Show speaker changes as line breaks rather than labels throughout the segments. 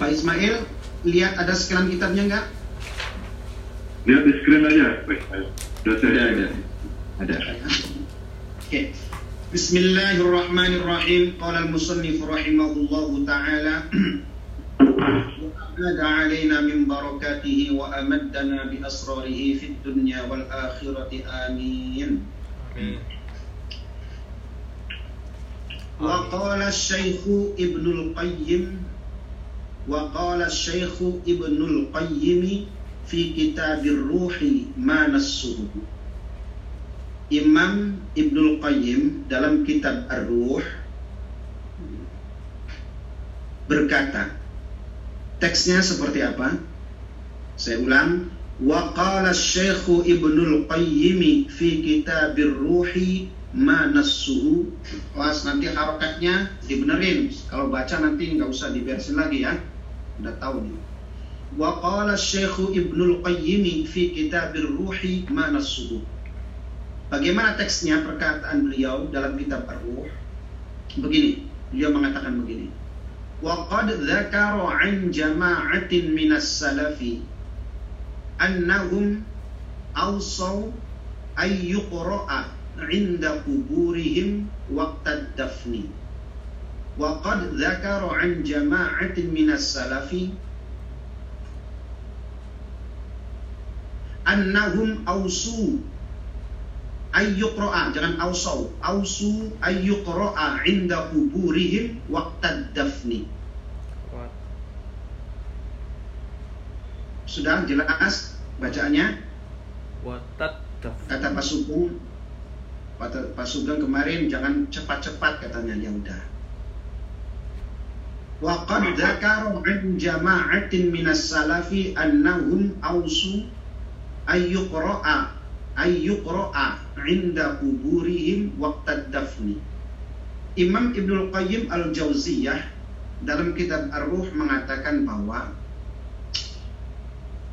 Pak Ismail, lihat ada scanan kitabnya enggak?
Lihat di screen aja. Baik, baik. Sudah saya
Ada, ada. Ada.
Oke. Bismillahirrahmanirrahim. Qala al-musannif rahimahullahu taala وأمد علينا من بركاته وأمدنا بأسراره في الدنيا والآخرة آمين وقال الشيخ ابن القيم wa qala Syekh Ibnul Qayyim fi Kitabir Ruhi ma nassuhu. Imam Ibnul Qayyim dalam kitab Ar-Ruh berkata teksnya seperti apa? Saya ulang wa qala Syekh Ibnul Qayyim fi Kitabir Ruhi manasuhu pas nanti harokatnya dibenerin kalau baca nanti nggak usah diberesin lagi ya udah tahu dia. Wa qala syekhu ibnul qayyim fi kitabir ruhi mana subuh bagaimana teksnya perkataan beliau dalam kitab ar-ruh? Begini beliau mengatakan begini. Wa qad dzakara an jama'atin minas salafi annahum awsaw ay yuqra'a 'inda quburihim waqtad dafni. وَقَدْ qad عَنْ جَمَاعَةٍ مِنَ minas أَنَّهُمْ annahum ausu jangan sudah jelas bacaannya? kata kata pasukan kemarin jangan cepat-cepat katanya. Ya udah. Waqad dzakara an jama'atin minas salafi annahum ausu ayyuqra'a ayyuqra'a inda kuburihim waqtad dafni. Imam Ibnul Qayyim Al-Jauziyah dalam kitab Ar-Ruh mengatakan bahwa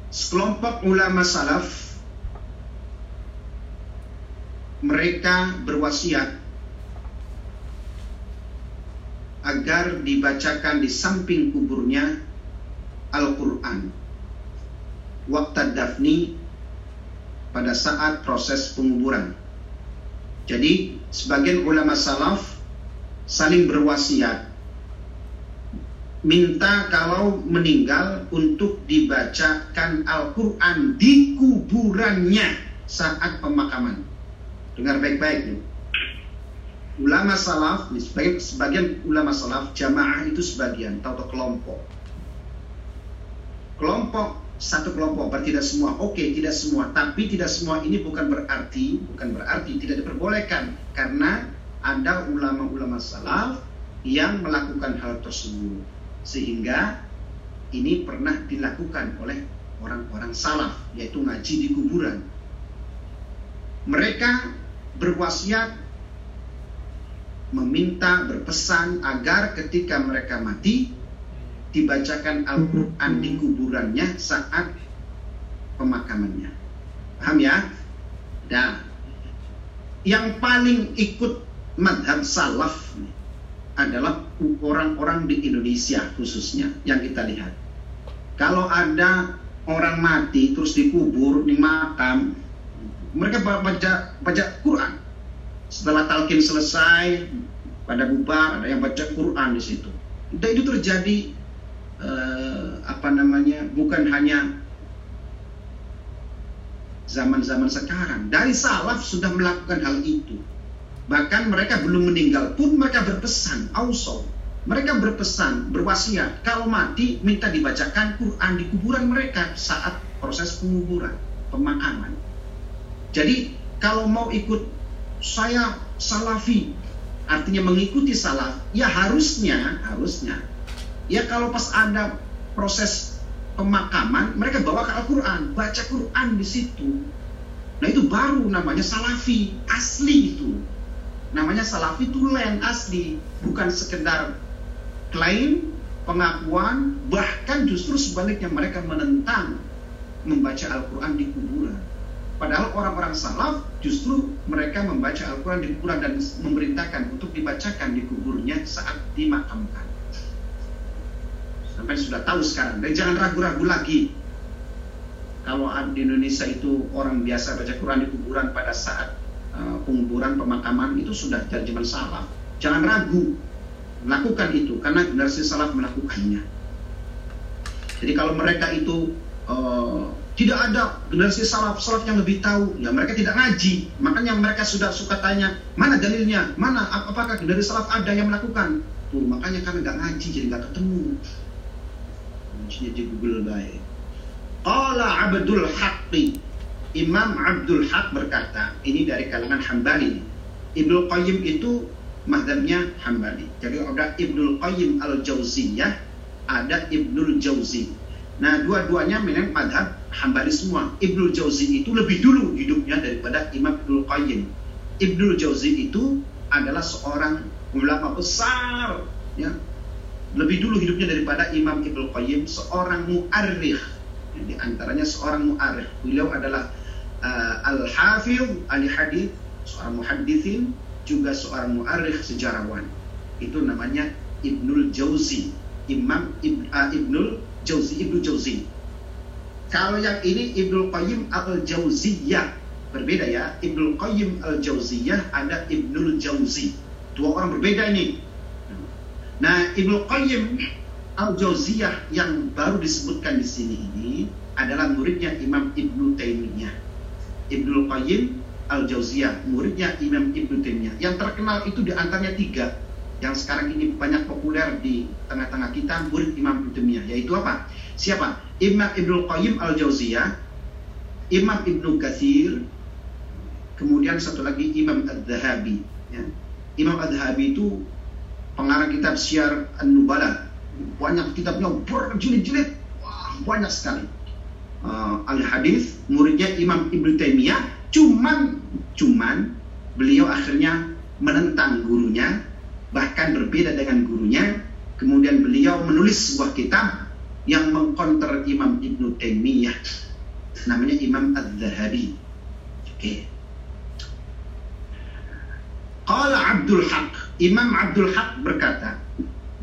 sekelompok ulama salaf mereka berwasiat agar dibacakan di samping kuburnya Al-Quran. Waktu dafni pada saat proses penguburan. Jadi sebagian ulama salaf saling berwasiat minta kalau meninggal untuk dibacakan Al-Quran di kuburannya saat pemakaman. Dengar baik-baik nih. Ulama salaf, sebagian, sebagian ulama salaf, jamaah itu sebagian, atau kelompok. Kelompok satu kelompok, berarti tidak semua. Oke, tidak semua. Tapi tidak semua ini bukan berarti, bukan berarti tidak diperbolehkan. Karena ada ulama-ulama salaf yang melakukan hal tersebut. Sehingga ini pernah dilakukan oleh orang-orang salaf, yaitu ngaji di kuburan. Mereka berwasiat meminta berpesan agar ketika mereka mati dibacakan Al-Quran di kuburannya saat pemakamannya. Paham ya? Nah, yang paling ikut madhab salaf adalah orang-orang di Indonesia khususnya yang kita lihat. Kalau ada orang mati terus dikubur di makam, mereka baca baca Quran. Setelah talqin selesai, pada bubar ada yang baca Quran di situ. Dan itu terjadi uh, apa namanya bukan hanya zaman-zaman sekarang. Dari salaf sudah melakukan hal itu. Bahkan mereka belum meninggal pun mereka berpesan ausol mereka berpesan berwasiat kalau mati minta dibacakan Quran di kuburan mereka saat proses penguburan pemakaman jadi kalau mau ikut saya salafi artinya mengikuti salaf ya harusnya harusnya Ya kalau pas ada proses pemakaman, mereka bawa ke Al-Quran, baca Quran di situ. Nah itu baru namanya salafi, asli itu. Namanya salafi itu lain asli, bukan sekedar klaim, pengakuan, bahkan justru sebaliknya mereka menentang membaca Al-Quran di kuburan. Padahal orang-orang salaf justru mereka membaca Al-Quran di kuburan dan memerintahkan untuk dibacakan di kuburnya saat dimakamkan. Sampai sudah tahu sekarang. Dan jangan ragu-ragu lagi. Kalau di Indonesia itu orang biasa baca Quran di kuburan pada saat uh, penguburan pemakaman itu sudah terjemahan salah. Jangan ragu lakukan itu karena generasi salaf melakukannya. Jadi kalau mereka itu uh, tidak ada generasi salaf salaf yang lebih tahu, ya mereka tidak ngaji. Makanya mereka sudah suka tanya mana dalilnya, mana apakah generasi salaf ada yang melakukan? Tuh makanya karena nggak ngaji jadi nggak ketemu. Ngajinya di Google baik. Qala Abdul Haqqi Imam Abdul Haq berkata, ini dari kalangan Hambali. Ibnu Qayyim itu madhabnya Hambali. Jadi ada Ibnu Qayyim al-Jauziyah, ada Ibnu Jauzi. Nah, dua-duanya memang Hambali semua. Ibnu Jauzi itu lebih dulu hidupnya daripada Imam Ibnu Qayyim. Ibnu Jauzi itu adalah seorang ulama besar, ya. Lebih dulu hidupnya daripada Imam Ibnu Qayyim, seorang mu'arrikh di antaranya seorang mu'arif. Beliau adalah uh, al-hafiz al-hadith, seorang muhadithin, juga seorang mu'arif sejarawan. Itu namanya Ibnul Jauzi. Imam Ib, uh, Ibnul Jauzi, Ibnu Jauzi. Kalau yang ini Ibnul Qayyim al-Jauziyah. Berbeda ya. Ibnul Qayyim al-Jauziyah ada Ibnul Jauzi. Dua orang berbeda ini. Nah, Ibnul Qayyim Al-Jauziyah yang baru disebutkan di sini ini adalah muridnya Imam Ibnu Taimiyah. Ibnu Qayyim Al-Jauziyah, muridnya Imam Ibnu Taimiyah. Yang terkenal itu di antaranya tiga yang sekarang ini banyak populer di tengah-tengah kita murid Imam Ibnu Taimiyah yaitu apa? Siapa? Imam Ibnu Qayyim Al-Jauziyah, Imam Ibnu Katsir, kemudian satu lagi Imam Ad-Dhahabi. Ya. Imam Ad-Dhahabi itu pengarang kitab Syiar An-Nubala banyak kitabnya berjilid-jilid wah banyak sekali uh, al hadis muridnya Imam Ibnu Taimiyah cuman cuman beliau akhirnya menentang gurunya bahkan berbeda dengan gurunya kemudian beliau menulis sebuah kitab yang mengkonter Imam Ibnu Taimiyah namanya Imam Az-Zahabi. Oke. Okay. Qala Abdul Haq. Imam Abdul Haq berkata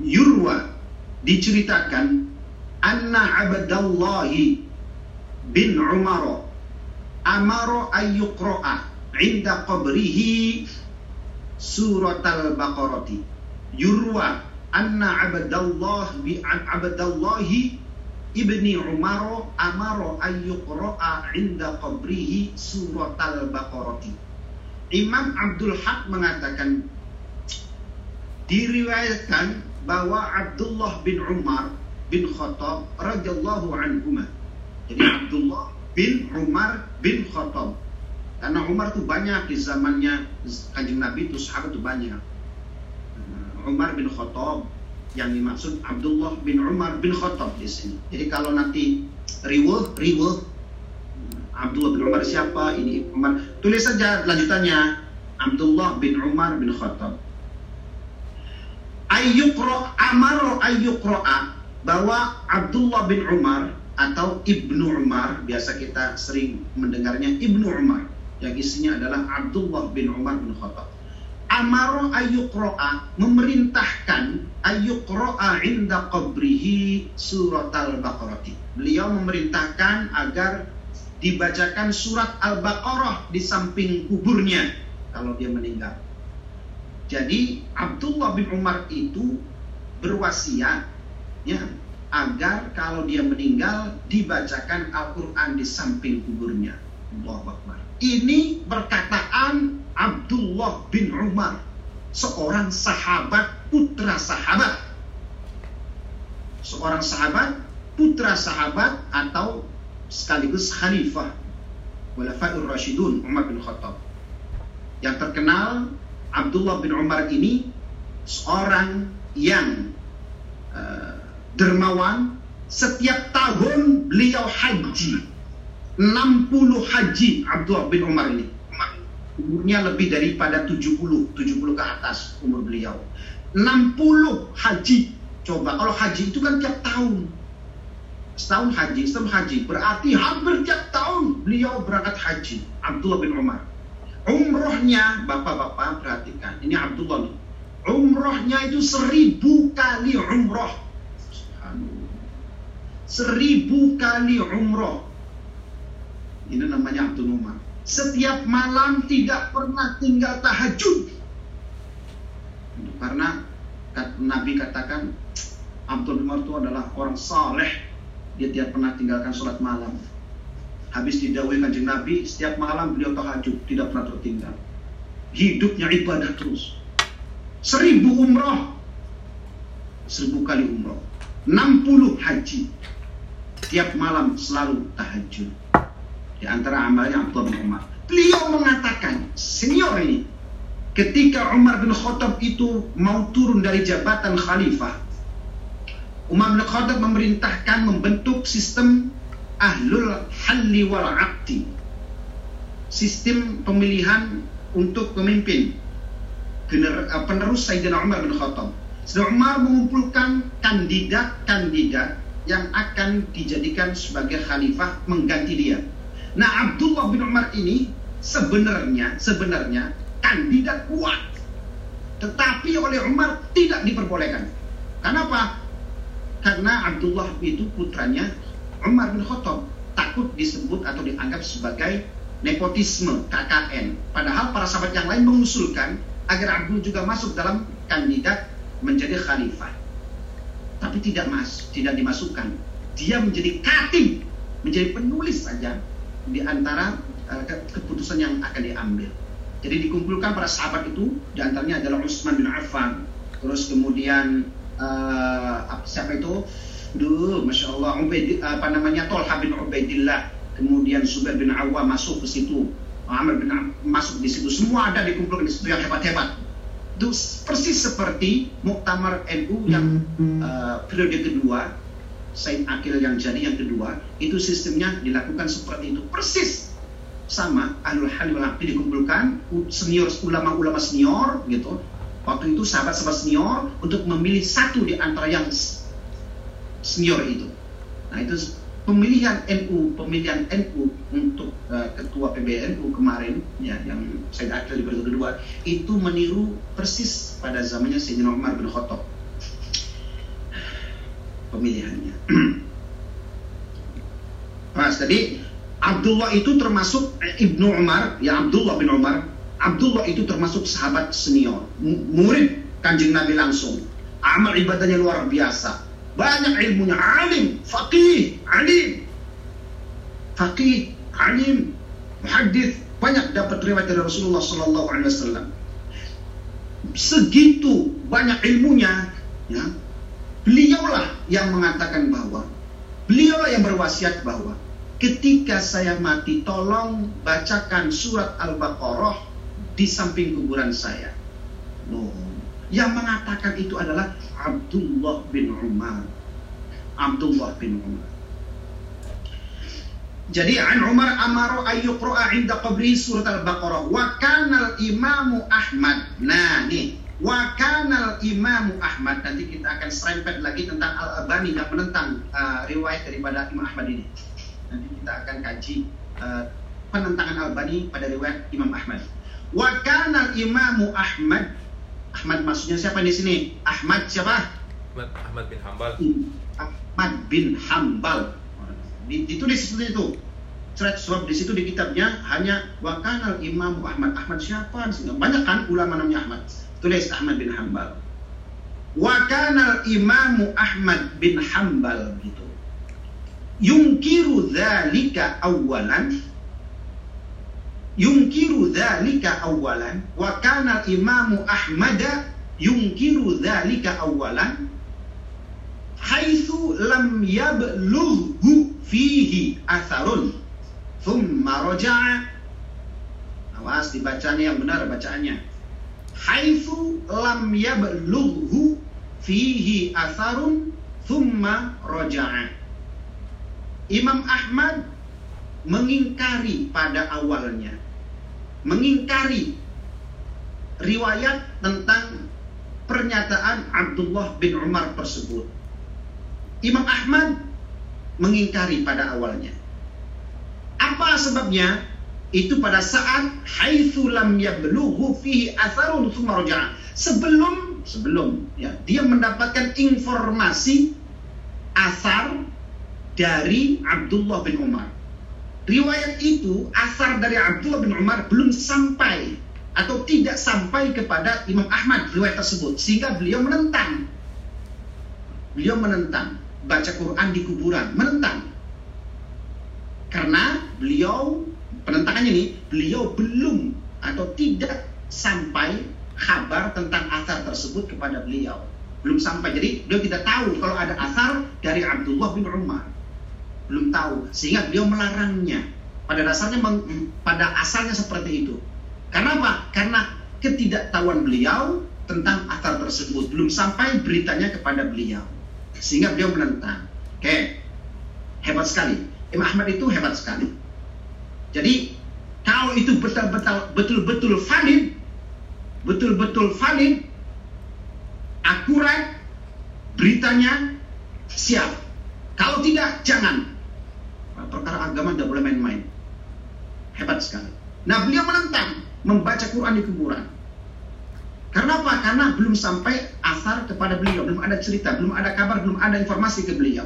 Yurwa diceritakan anna abdallahi bin Umar amaro ayyuqra'a inda qabrihi surat al-baqarati yurwa anna abdallah bi abdallahi ibni Umar amaro ayyuqra'a inda qabrihi surat al-baqarati Imam Abdul Haq mengatakan diriwayatkan bahwa Abdullah bin Umar bin Khattab radhiyallahu anhu. Jadi Abdullah bin Umar bin Khattab. Karena Umar itu banyak di zamannya kanjeng Nabi itu sahabat itu banyak. Umar bin Khattab yang dimaksud Abdullah bin Umar bin Khattab di sini. Jadi kalau nanti riwayat riwayat Abdullah bin Umar siapa? Ini Umar. Tulis saja lanjutannya Abdullah bin Umar bin Khattab ayyukro amar ayyukro'a bahwa Abdullah bin Umar atau Ibnu Umar biasa kita sering mendengarnya Ibnu Umar yang isinya adalah Abdullah bin Umar bin Khattab amaro ayyukro'a memerintahkan ayyukro'a inda qabrihi surat al-baqarati beliau memerintahkan agar dibacakan surat al-baqarah di samping kuburnya kalau dia meninggal jadi Abdullah bin Umar itu berwasiat ya agar kalau dia meninggal dibacakan Al-Qur'an di samping kuburnya. Allahu Akbar. Ini perkataan Abdullah bin Umar, seorang sahabat putra sahabat. Seorang sahabat putra sahabat atau sekaligus khalifah Walafaur Rashidun Umar bin Khattab. Yang terkenal Abdullah bin Umar ini seorang yang uh, dermawan. Setiap tahun beliau haji. 60 haji Abdullah bin Umar ini. Umurnya lebih daripada 70, 70 ke atas umur beliau. 60 haji. Coba kalau haji itu kan tiap tahun. Setahun haji, setahun haji. Berarti hampir tiap tahun beliau berangkat haji. Abdullah bin Umar. Umrohnya, bapak-bapak perhatikan, ini Abdullah nih. Umrohnya itu seribu kali umroh. seribu kali umroh. Ini namanya Abdul Umar. Setiap malam tidak pernah tinggal tahajud. Karena Nabi katakan Abdul Umar itu adalah orang saleh. Dia tidak pernah tinggalkan sholat malam. Habis didawai kanjeng Nabi, setiap malam beliau tahajud, tidak pernah tertinggal. Hidupnya ibadah terus. Seribu umroh. Seribu kali umroh. 60 haji. Tiap malam selalu tahajud. Di antara amalnya Abdul bin Umar. Beliau mengatakan, senior ini, ketika Umar bin Khattab itu mau turun dari jabatan khalifah, Umar bin Khattab memerintahkan membentuk sistem ahlul halli wal aqdi. Sistem pemilihan untuk pemimpin eh, penerus Sayyidina Umar bin Khattab. Sayyidina Umar mengumpulkan kandidat-kandidat yang akan dijadikan sebagai khalifah mengganti dia. Nah, Abdullah bin Umar ini sebenarnya sebenarnya kandidat kuat. Tetapi oleh Umar tidak diperbolehkan. Kenapa? Karena Abdullah itu putranya Umar bin Khattab takut disebut atau dianggap sebagai nepotisme KKN. Padahal para sahabat yang lain mengusulkan agar Abdul juga masuk dalam kandidat menjadi khalifah. Tapi tidak mas, tidak dimasukkan. Dia menjadi katib, menjadi penulis saja di antara uh, keputusan yang akan diambil. Jadi dikumpulkan para sahabat itu, di antaranya adalah Utsman bin Affan, terus kemudian uh, siapa itu? Duh, masya Allah, Ubaid, apa namanya Tolha bin Ubaidillah, kemudian Zubair bin Awam masuk ke situ, Amr bin masuk di situ, semua ada dikumpulkan di situ yang hebat-hebat. Itu persis seperti Muktamar NU yang uh, periode kedua, Said Akil yang jadi yang kedua, itu sistemnya dilakukan seperti itu, persis sama ahlul hal wal dikumpulkan senior ulama-ulama senior gitu. Waktu itu sahabat-sahabat senior untuk memilih satu di antara yang senior itu. Nah itu pemilihan NU, pemilihan NU untuk uh, ketua PBNU kemarin ya yang saya akil di periode kedua itu meniru persis pada zamannya Sayyidina Umar bin Khattab pemilihannya. Mas tadi Abdullah itu termasuk eh, Ibnu Umar, ya Abdullah bin Umar Abdullah itu termasuk sahabat senior, murid kanjeng Nabi langsung. Amal ibadahnya luar biasa. Banyak ilmunya, alim, faqih, alim. Faqih, alim, muhaddith, banyak dapat riwayat dari Rasulullah sallallahu alaihi wasallam. Segitu banyak ilmunya, ya. Beliaulah yang mengatakan bahwa beliaulah yang berwasiat bahwa ketika saya mati tolong bacakan surat Al-Baqarah di samping kuburan saya. No. Yang mengatakan itu adalah Abdullah bin Umar. Abdullah bin Umar. Jadi an Umar amaro ayyuqra'a inda qabri surat al-Baqarah wa kana al-Imam Ahmad. Nah, nih wa kana al-Imam Ahmad nanti kita akan serempet lagi tentang Al-Albani yang menentang uh, riwayat daripada Imam Ahmad ini. Nanti kita akan kaji uh, penentangan Al-Albani pada riwayat Imam Ahmad. Wa kana Imam Ahmad Ahmad maksudnya siapa di sini? Ahmad siapa?
Ahmad, Ahmad bin Hambal.
Ahmad bin Hambal. Ditulis seperti itu. Sebab di situ di kitabnya hanya wa kana Imam Ahmad. Ahmad siapa? Banyak kan ulama namanya Ahmad. Tulis Ahmad bin Hambal. Wa kana Imam Ahmad bin Hambal gitu. Yungkiru dzalika awalan yungkiru dzalika awalan wa kana Imam Ahmad yungkiru dzalika awalan haitsu lam yablughu fihi atharun. Thumma raja'a. Awas dibacanya yang benar bacaannya haitsu lam yablughu fihi atharun thumma raja'a Imam Ahmad mengingkari pada awalnya mengingkari riwayat tentang pernyataan Abdullah bin Umar tersebut. Imam Ahmad mengingkari pada awalnya. Apa sebabnya? Itu pada saat haitsu lam yablughu fihi atharun thumma Sebelum sebelum ya, dia mendapatkan informasi asar dari Abdullah bin Umar. Riwayat itu asar dari Abdullah bin Umar belum sampai atau tidak sampai kepada Imam Ahmad riwayat tersebut sehingga beliau menentang. Beliau menentang baca Quran di kuburan, menentang. Karena beliau penentangannya ini beliau belum atau tidak sampai kabar tentang asar tersebut kepada beliau. Belum sampai. Jadi beliau tidak tahu kalau ada asar dari Abdullah bin Umar. Belum tahu. Sehingga beliau melarangnya. Pada dasarnya pada asalnya seperti itu. Karena apa? Karena ketidaktahuan beliau tentang asar tersebut. Belum sampai beritanya kepada beliau. Sehingga beliau menentang. Oke. Hebat sekali. Imam Ahmad itu hebat sekali jadi kalau itu betul-betul betul-betul valid betul-betul valid, akurat, beritanya siap. Kalau tidak, jangan. Perkara agama tidak boleh main-main. Hebat sekali. Nah, beliau menentang membaca Quran di kuburan. Karena apa? Karena belum sampai asar kepada beliau, belum ada cerita, belum ada kabar, belum ada informasi ke beliau.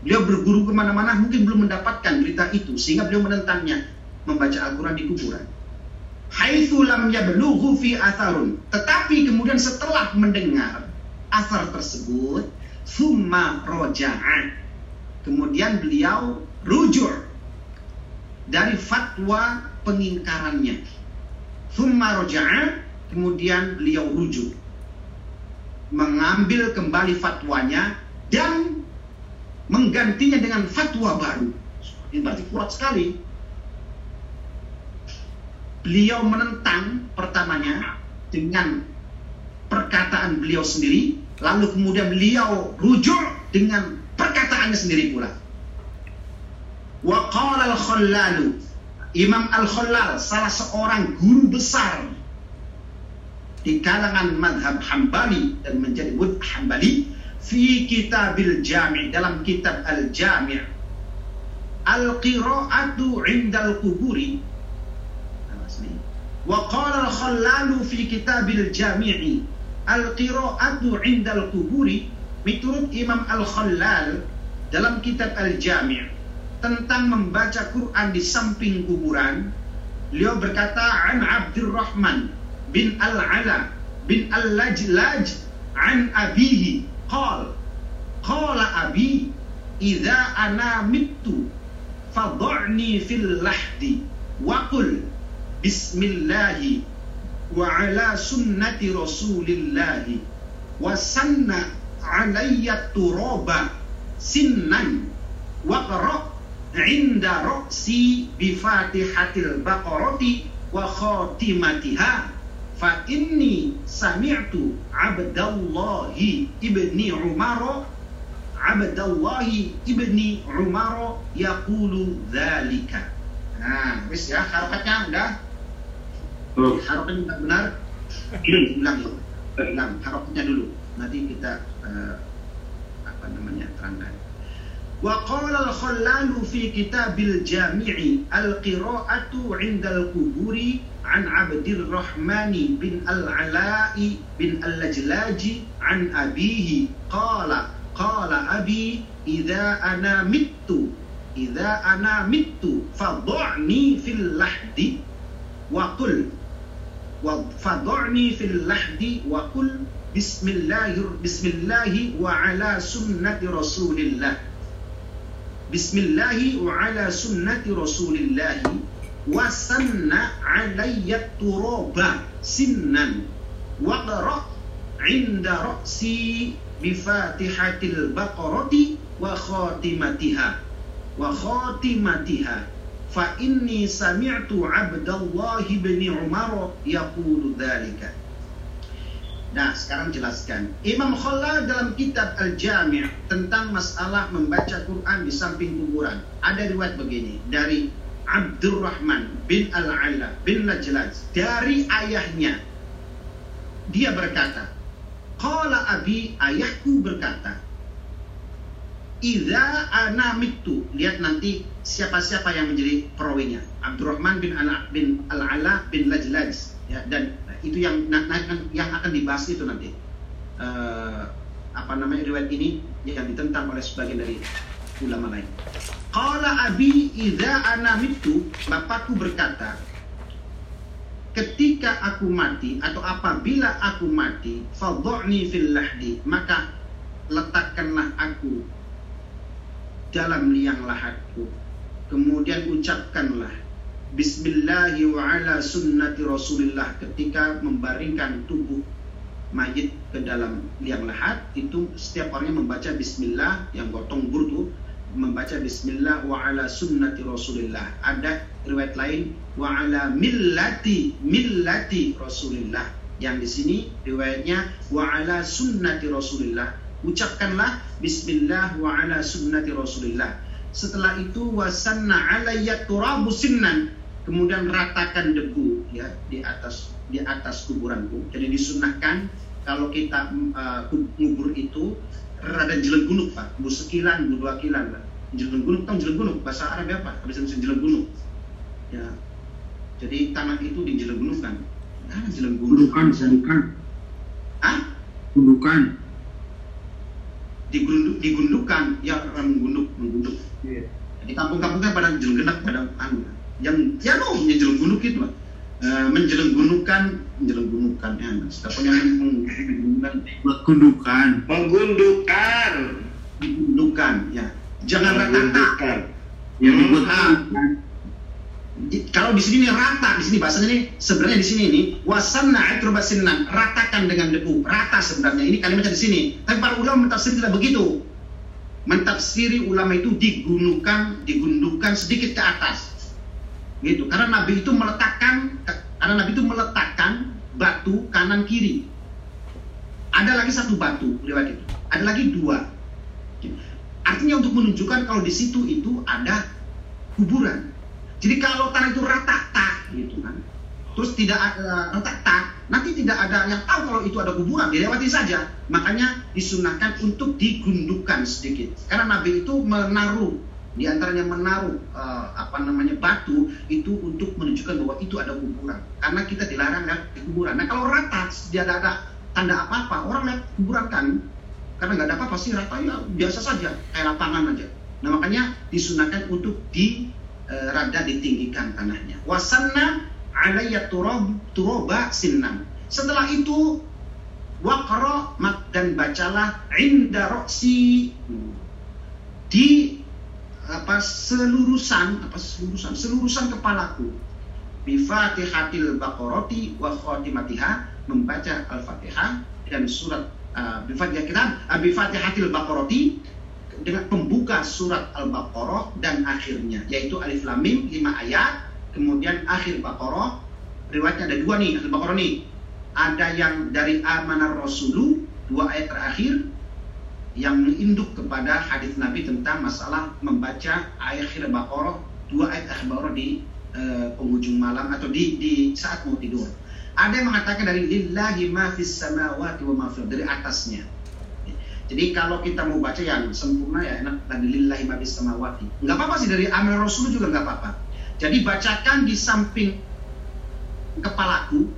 Beliau berguru ke mana-mana, mungkin belum mendapatkan berita itu, sehingga beliau menentangnya membaca Al-Quran di kuburan haitsu lam yablughu fi atharun. Tetapi kemudian setelah mendengar asar tersebut, summa roja'a. Kemudian beliau rujuk dari fatwa pengingkarannya. Summa roja'a, kemudian beliau rujuk. Mengambil kembali fatwanya dan menggantinya dengan fatwa baru. Ini berarti kuat sekali beliau menentang pertamanya dengan perkataan beliau sendiri, lalu kemudian beliau rujuk dengan perkataannya sendiri pula. Wa qala al-Khallalu Imam Al-Khallal salah seorang guru besar di kalangan madhab Hambali dan menjadi mud Hambali fi kitabil jami' dalam kitab al-jami' al-qira'atu 'indal kuburi wa qala al-khallalu fi kitabil jami'i al-qira'atu 'indal kuburi menurut Imam al-Khallal dalam kitab al-jami' tentang membaca Quran di samping kuburan beliau berkata an Abdurrahman bin al-Ala bin al-Lajlaj an abihi qal qala abi idza ana mittu fadh'ni fil lahdi wa qul Bismillahi wa ala sunnati Rasulillahi wa sanna alayya turaba sinnan wa qara inda ra'si bi fa inni sami'tu Abdallahi ibni Umar Abdallahi ibni Umar yaqulu dzalika. Nah, wis ya harakatnya udah. Oh. harakatnya udah benar. Ulang ya Ulang harokatnya dulu. Nanti kita uh, apa namanya terangkan. Wa qala al-Khallalu fi kitabil Jami'i al-qira'atu 'inda al-quburi عن عبد الرحمن بن العلاء بن اللجلاج عن أبيه قال قال أبي إذا أنا مت إذا أنا مت فضعني في اللحد وقل وفضعني في اللحد وقل بسم الله بسم الله وعلى سنة رسول الله بسم الله وعلى سنة رسول الله wasanna alayya turoba sinnan. Waqra inda ra'si bifatihatil baqarati wa khatimatiha. Wa khatimatiha. Fa inni sami'tu abdallah ibn Umar yaqulu dhalika. Nah, sekarang jelaskan. Imam Khalal dalam kitab Al-Jami' tentang masalah membaca Quran di samping kuburan. Ada riwayat begini. Dari Abdurrahman bin Al-Ala bin Najlaj dari ayahnya. Dia berkata, Qala abi ayahku berkata, Iza ana mitu. Lihat nanti siapa-siapa yang menjadi perawinya. Abdurrahman bin Ala bin Al-Ala bin Lajlaj. Ya, dan itu yang yang akan dibahas itu nanti. Uh, apa namanya riwayat ini yang ditentang oleh sebagian dari ulama lain. Abi idza ana mitu, bapakku berkata, ketika aku mati atau apabila aku mati, fadhani fil maka letakkanlah aku dalam liang lahatku. Kemudian ucapkanlah Bismillahi wa ala sunnati Rasulillah ketika membaringkan tubuh mayit ke dalam liang lahat itu setiap orangnya membaca Bismillah yang gotong burdu membaca Bismillah wa ala sunnati Rasulillah. Ada riwayat lain wa ala millati millati Rasulillah. Yang di sini riwayatnya wa ala sunnati Rasulillah. Ucapkanlah Bismillah wa ala sunnati Rasulillah. Setelah itu wasanna alayya turabu sinnan. Kemudian ratakan debu ya di atas di atas kuburanku. Jadi disunahkan kalau kita uh, ngubur itu rada jelenggunuk pak, bu sekilan, bu dua kilan pak. Jelenggunuk kan jelenggunuk bahasa Arab apa? Bisa bisa jelenggunuk. Ya. Jadi tanah itu dijelenggunukkan. Nah, jelenggunuk.
Gundukan, gundukan.
Ah?
Gundukan.
Digunduk, digundukan, ya orang menggunduk, menggunduk.
Iya.
Di kampung-kampungnya pada jelenggenak pada anu yang ya no menjeleng gunuk itu lah uh, menjeleng gunukan menjeleng gunukan ya siapa yang menggundukan?
Gundukan.
Menggundukan.
gundukan ya. Jangan rata-rata.
Yang
Hmm,
dibuat
kalau di sini nih rata di sini bahasanya nih sebenarnya di sini nih wasanna atrobasinan ratakan dengan debu. Rata sebenarnya ini kalimatnya di sini. Tapi para ulama mentafsir tidak begitu. Mentafsiri ulama itu digunukan digundukan sedikit ke atas. Gitu. Karena nabi itu meletakkan karena nabi itu meletakkan batu kanan kiri. Ada lagi satu batu riwayat itu ada lagi dua. Artinya untuk menunjukkan kalau di situ itu ada kuburan. Jadi kalau tanah itu rata tak gitu kan. Terus tidak ada rata tak nanti tidak ada yang tahu kalau itu ada kuburan dilewati saja. Makanya disunahkan untuk digundukkan sedikit. Karena nabi itu menaruh di antaranya menaruh eh, apa namanya batu itu untuk menunjukkan bahwa itu ada kuburan. Karena kita dilarang lihat di kuburan. Nah kalau rata tidak ada tanda apa-apa orang lihat kuburan kan karena nggak ada apa-apa sih rata ya biasa saja kayak lapangan aja. Nah makanya disunahkan untuk di eh, rada ditinggikan tanahnya. Wasanna alayya turab turoba sinnam. Setelah itu mak- dan bacalah inda roksi. Di apa selurusan apa selurusan selurusan kepalaku. Bi fatihatil baqarati wa khatimatiha membaca al-fatihah dan surat uh, bi fatihah kitab uh, bi fatihatil baqarati dengan pembuka surat al-baqarah dan akhirnya yaitu alif lam mim 5 ayat kemudian akhir baqarah riwayatnya ada dua nih al-baqarah nih. Ada yang dari amanar rasulu dua ayat terakhir yang induk kepada hadis Nabi tentang masalah membaca akhir Baqarah dua ayat akhir Baqarah di eh, penghujung malam atau di di saat mau tidur. Ada yang mengatakan dari lillahi ma fis samawati wa ma dari atasnya. Jadi kalau kita mau baca yang sempurna ya enak dari lillahi ma fis samawati. Enggak apa-apa sih dari amal Rasul juga enggak apa-apa. Jadi bacakan di samping kepalaku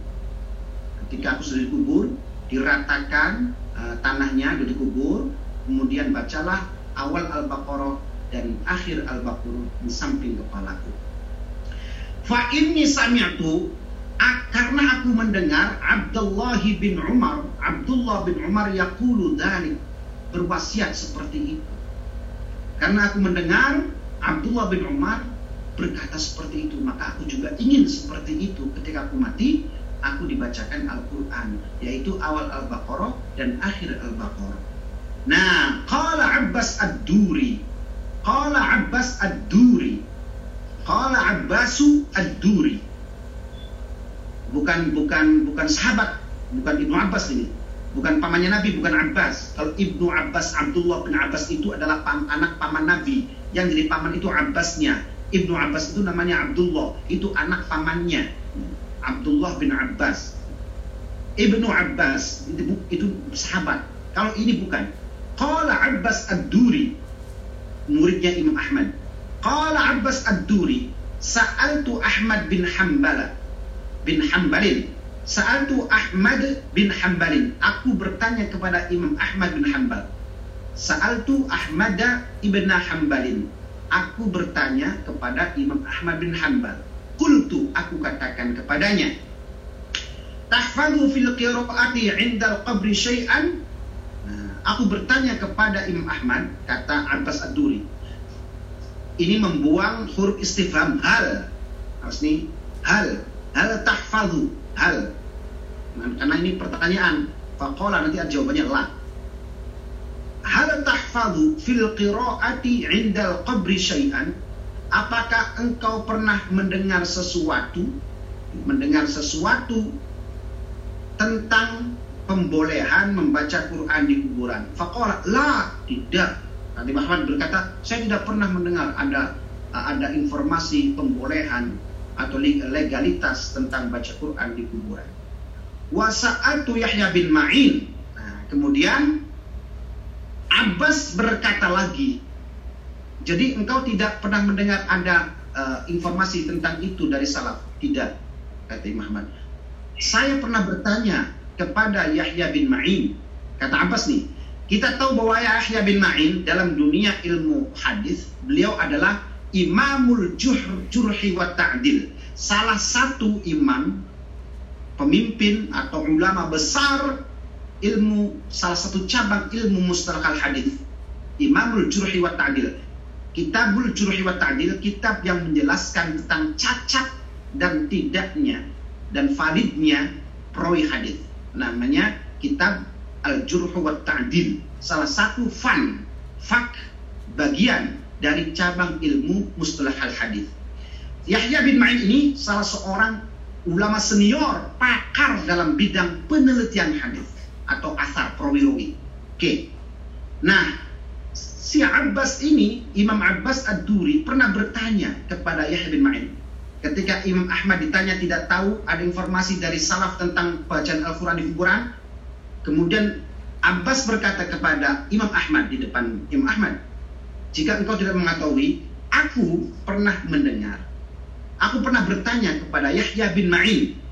ketika aku sudah dikubur diratakan eh, tanahnya sudah dikubur kemudian bacalah awal al-baqarah dan akhir al-baqarah di samping kepalaku. Fa inni sami'tu karena aku mendengar Abdullah bin Umar Abdullah bin Umar yaqulu dzalik berwasiat seperti itu. Karena aku mendengar Abdullah bin Umar berkata seperti itu maka aku juga ingin seperti itu. Ketika aku mati aku dibacakan Al-Quran yaitu awal Al-Baqarah dan akhir Al-Baqarah nah qala Abbas Ad-Duri. Qala Abbas Ad-Duri. Qala Abbasu Ad-Duri. Bukan bukan bukan sahabat. Bukan Ibnu Abbas ini. Bukan pamannya Nabi bukan Abbas. Kalau Ibnu Abbas Abdullah bin Abbas itu adalah pam- anak paman Nabi. Yang jadi paman itu Abbasnya. Ibnu Abbas itu namanya Abdullah. Itu anak pamannya. Abdullah bin Abbas. Ibnu Abbas itu, itu sahabat. Kalau ini bukan Qala Abbas Ad-Duri muridnya Imam Ahmad Qala Abbas Ad-Duri Sa'altu Ahmad bin Hambala bin Hambalin Sa'altu Ahmad bin Hambalin Aku bertanya kepada Imam Ahmad bin Hambal Sa'altu Ahmada ibn Hambalin. Aku bertanya kepada Imam Ahmad bin Hanbal. Kultu aku katakan kepadanya. Tahfadhu fil qiraati 'inda al-qabri syai'an? Aku bertanya kepada Imam Ahmad, kata Abbas Ad-Duri. Ini membuang huruf istifham hal. Harus nih hal. Hal tahfadhu. Hal. Nah, karena ini pertanyaan. Faqala nanti ada jawabannya la. Hal tahfadhu fil qiraati 'inda al-qabri syai'an? Apakah engkau pernah mendengar sesuatu mendengar sesuatu tentang pembolehan membaca Quran di kuburan? Faqala la, tidak. Nanti Muhammad berkata, saya tidak pernah mendengar ada ada informasi pembolehan atau legalitas tentang baca Quran di kuburan. Wasa'atu Yahya bin Ma'in. Nah, kemudian Abbas berkata lagi, jadi engkau tidak pernah mendengar ada uh, informasi tentang itu dari salaf? Tidak, kata Imam Ahmad. Saya pernah bertanya kepada Yahya bin Ma'in. Kata Abbas nih, kita tahu bahwa Yahya bin Ma'in dalam dunia ilmu hadis, beliau adalah imamul juhr, jurhi wa ta'dil. Salah satu imam, pemimpin atau ulama besar ilmu, salah satu cabang ilmu mustalahal hadis. Imamul jurhi wa ta'dil Kitabul Jurhi wa Ta'dil kitab yang menjelaskan tentang cacat dan tidaknya dan validnya perawi hadis. Namanya kitab Al Jurh wa Ta'dil. Salah satu fan, fak bagian dari cabang ilmu mustalah al hadis. Yahya bin Ma'in ini salah seorang ulama senior pakar dalam bidang penelitian hadis atau asar perawi Oke. Nah, si Abbas ini, Imam Abbas Ad-Duri pernah bertanya kepada Yahya bin Ma'in. Ketika Imam Ahmad ditanya tidak tahu ada informasi dari salaf tentang bacaan Al-Quran di kuburan, kemudian Abbas berkata kepada Imam Ahmad di depan Imam Ahmad, jika engkau tidak mengetahui, aku pernah mendengar, aku pernah bertanya kepada Yahya bin Ma'in,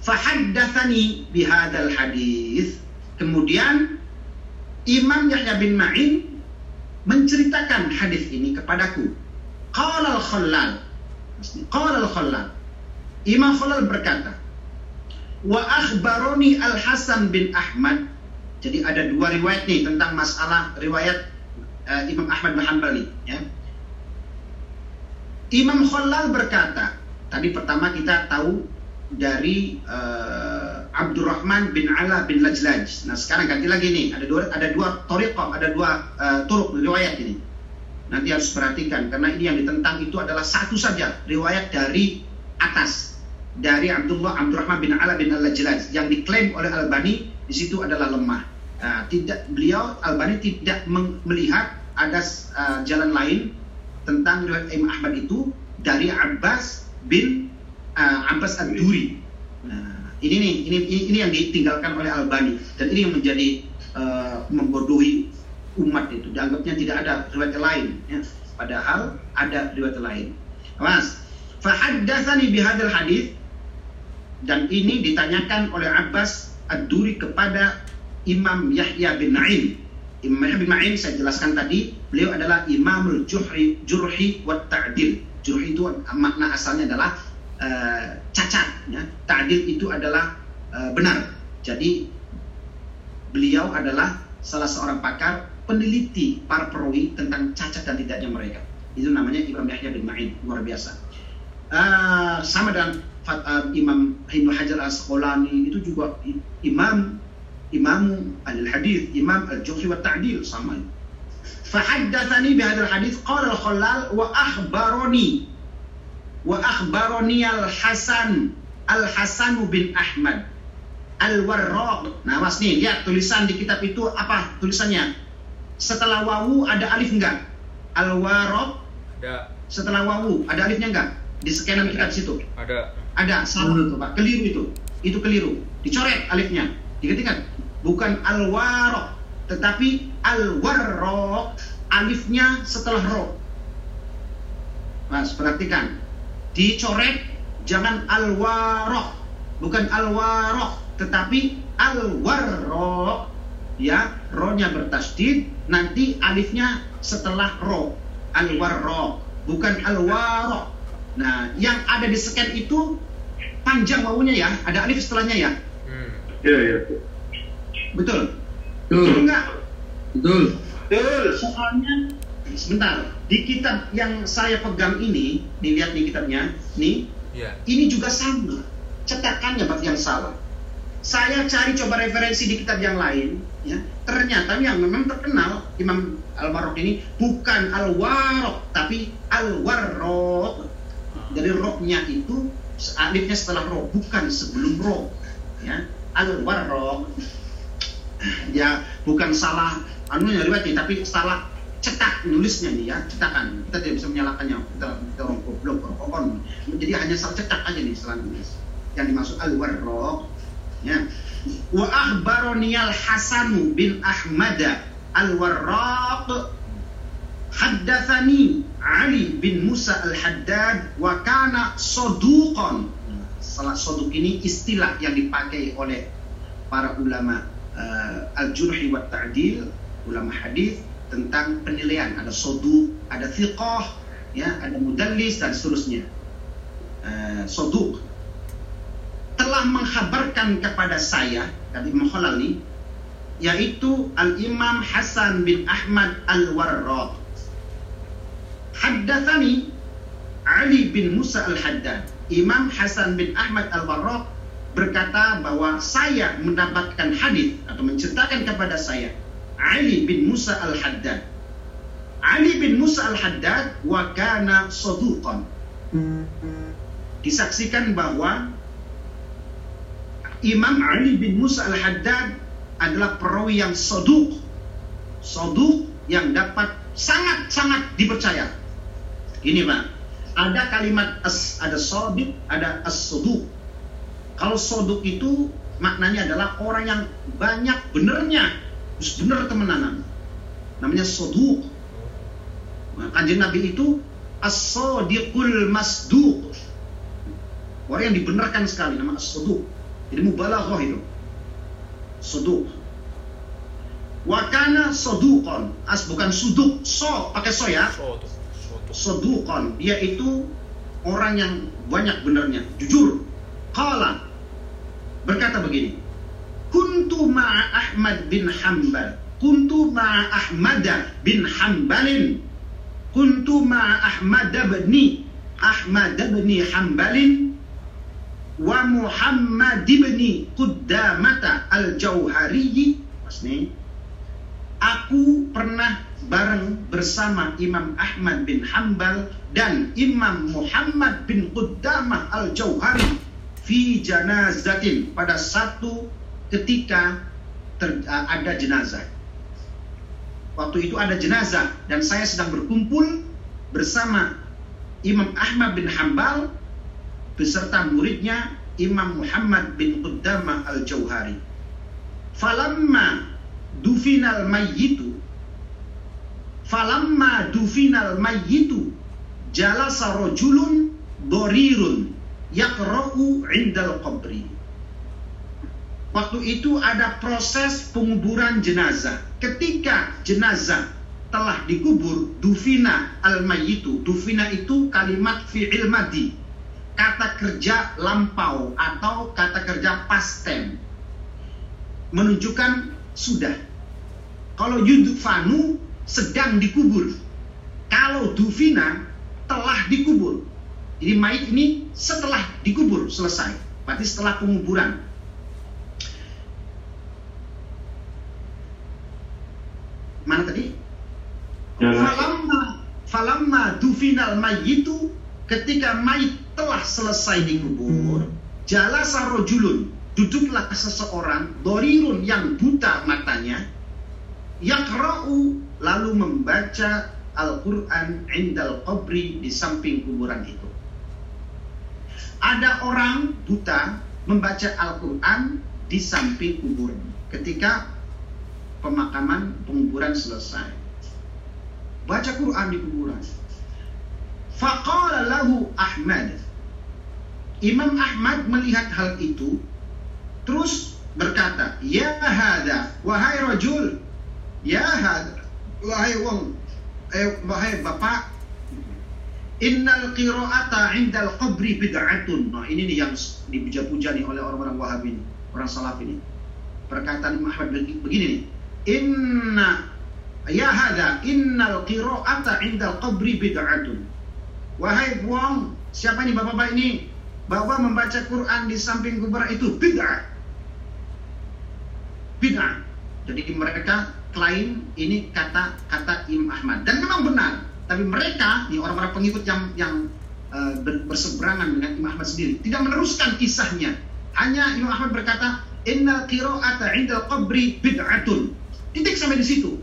fahaddathani bihadal hadis. Kemudian Imam Yahya bin Ma'in menceritakan hadis ini kepadaku. Qala al-Khallal. Qala al-Khallal. Imam Khallal berkata, "Wa akhbaroni Al-Hasan bin Ahmad." Jadi ada dua riwayat nih tentang masalah riwayat uh, Imam Ahmad bin Hanbal ya. Imam Khallal berkata, tadi pertama kita tahu dari uh, Abdurrahman bin Ala bin Lajlaj. Nah sekarang ganti lagi nih, ada dua ada dua toriqah, ada dua uh, turuk riwayat ini. Nanti harus perhatikan karena ini yang ditentang itu adalah satu saja riwayat dari atas dari Abdullah Abdurrahman bin Ala bin Al-Lajlaj yang diklaim oleh Albani di situ adalah lemah. Uh, tidak beliau Albani tidak melihat ada uh, jalan lain tentang riwayat Imam Ahmad itu dari Abbas bin uh, Abbas Ad-Duri. Nah, ini nih, ini, ini yang ditinggalkan oleh Albani dan ini yang menjadi uh, membodohi umat itu. Dianggapnya tidak ada riwayat lain, ya. padahal ada riwayat lain. Mas, fahaddatsani bihadzal hadis dan ini ditanyakan oleh Abbas Ad-Duri kepada Imam Yahya bin Na'im. Imam Yahya bin Ma'in saya jelaskan tadi, beliau adalah Imamul Juhri, Jurhi wa Ta'dil. Jurhi itu makna asalnya adalah uh, cacat ya. Ta'dil itu adalah uh, benar. Jadi beliau adalah salah seorang pakar peneliti para perawi tentang cacat dan tidaknya mereka. Itu namanya Imam Yahya bin Ma'in, luar biasa. Uh, sama dengan uh, Imam Ibnu Hajar Al-Asqalani itu juga imam imam al-hadis, imam al-juhri wa ta'dil sama. Fahaddatsani bihadzal hadis qala al-Khallal wa akhbarani wa akhbaroni al-Hasan al-Hasan bin Ahmad al-Warraq. Nah, Mas nih, lihat tulisan di kitab itu apa tulisannya? Setelah wawu ada alif enggak? Al-Warraq.
Ada.
Setelah wawu ada alifnya enggak? Di scanan kitab situ.
Ada.
Ada, salah itu, Pak. Keliru itu. Itu keliru. Dicoret alifnya. Diketikkan bukan al-waraq, tetapi al-warraq. Alifnya setelah ro. Mas, perhatikan dicoret jangan al-waroh bukan al-waroh tetapi al-waroh ya ro-nya bertasdid nanti alifnya setelah ro al warro bukan al waro nah yang ada di scan itu panjang wawunya ya ada alif setelahnya ya
Hmm.
Iya, iya.
betul betul
Betul.
nggak
Betul.
betul soalnya sebentar di kitab yang saya pegang ini dilihat di kitabnya nih
Iya.
ini juga sama cetakannya bab yang salah saya cari coba referensi di kitab yang lain ya ternyata yang memang terkenal Imam Al Warok ini bukan Al Warok tapi Al Warok dari roknya itu alifnya setelah ro bukan sebelum ro ya. Al Warok ya bukan salah anunya riwayatnya tapi salah cetak nulisnya nih ya cetakan. Kita tidak bisa menyalahkannya kita, kita orang goblok jadi hanya salah cetak aja nih salah nulis. Yang dimaksud al warraq ya wa akhbarani al hasan bin ahmad al warraq haddatsani Ali bin Musa al Haddad wa kana saduqan salah soduk ini istilah yang dipakai oleh para ulama uh, al-jurhi wa ta'dil ulama hadis tentang penilaian. Ada sodu ada thiqah ya ada mudallis dan seterusnya. Uh, soduk telah menghabarkan kepada saya kata Imam Khalali yaitu Al-Imam Hasan bin Ahmad Al-Warraq haddatsani Ali bin Musa Al-Haddad Imam Hasan bin Ahmad Al-Warraq berkata bahwa saya mendapatkan hadis atau menceritakan kepada saya Ali bin Musa Al-Haddad. Ali bin Musa Al-Haddad wa kana saduqan. Disaksikan bahwa Imam Ali bin Musa Al-Haddad adalah perawi yang saduq. Saduq yang dapat sangat-sangat dipercaya. Ini Pak, ada kalimat as, ada sadiq, ada as-saduq. Kalau soduk itu maknanya adalah orang yang banyak benernya, terus bener temenanan. Namanya soduk. Nah, kanjeng Nabi itu as-sodiqul masduq. Orang yang dibenarkan sekali nama as-soduk. Jadi mubalaghah itu. Soduk. Wakana soduqon. As bukan suduk, so pakai so ya. Sodukon. Dia itu orang yang banyak benernya, jujur. Qala berkata begini. Kuntu ma'a Ahmad bin Hanbal. Kuntu ma'a Ahmad bin Hanbalin. Kuntu ma'a Ahmad bin Ahmad bin Hanbalin wa Muhammad bin Qudamata al-Jauhari. Nih. Aku pernah bareng bersama Imam Ahmad bin Hambal dan Imam Muhammad bin Qudamah al-Jauhari fi janazatin pada satu ketika ter, uh, ada jenazah. Waktu itu ada jenazah dan saya sedang berkumpul bersama Imam Ahmad bin Hambal beserta muridnya Imam Muhammad bin Qudamah al-Jauhari. Falamma dufinal mayyitu falamma dufinal mayyitu jalasa rajulun dorirun yaqra'u indal qabri. Waktu itu ada proses penguburan jenazah. Ketika jenazah telah dikubur dufina al mayyitu dufina itu kalimat fi'il madi kata kerja lampau atau kata kerja past tense menunjukkan sudah. Kalau yudfanu sedang dikubur kalau dufina telah dikubur. Jadi mayit ini setelah dikubur selesai. Berarti setelah penguburan. Mana tadi?
Jalan.
falamma falamma dufinal mayyitu ketika mayit telah selesai dikubur jalasa rojulun duduklah seseorang dorirun yang buta matanya yakra'u lalu membaca Al-Quran indal qabri di samping kuburan itu. Ada orang buta membaca Al-Quran di samping kubur ketika pemakaman penguburan selesai. Baca Quran di kuburan. Faqala lahu Ahmad Imam Ahmad melihat hal itu terus berkata, "Ya hada, wahai rajul, ya hada, wahai wong, eh, wahai bapak, innal qira'ata 'indal qabri bid'atun." Nah, ini nih yang dipuja-puja nih oleh orang-orang Wahabi ini, orang salaf ini. Perkataan Imam Ahmad begi- begini nih, "Inna ya hada, innal qira'ata 'indal qabri bid'atun." Wahai wong, siapa nih bapak-bapak ini? Bahwa membaca Quran di samping kuburan itu bid'ah bid'ah. Jadi mereka klaim ini kata-kata Imam Ahmad dan memang benar. Tapi mereka, nih orang-orang pengikut yang yang uh, ber- berseberangan dengan Imam Ahmad sendiri, tidak meneruskan kisahnya. Hanya Imam Ahmad berkata, "Innal qira'ata 'indal qabri bid'atun." Titik sampai di situ.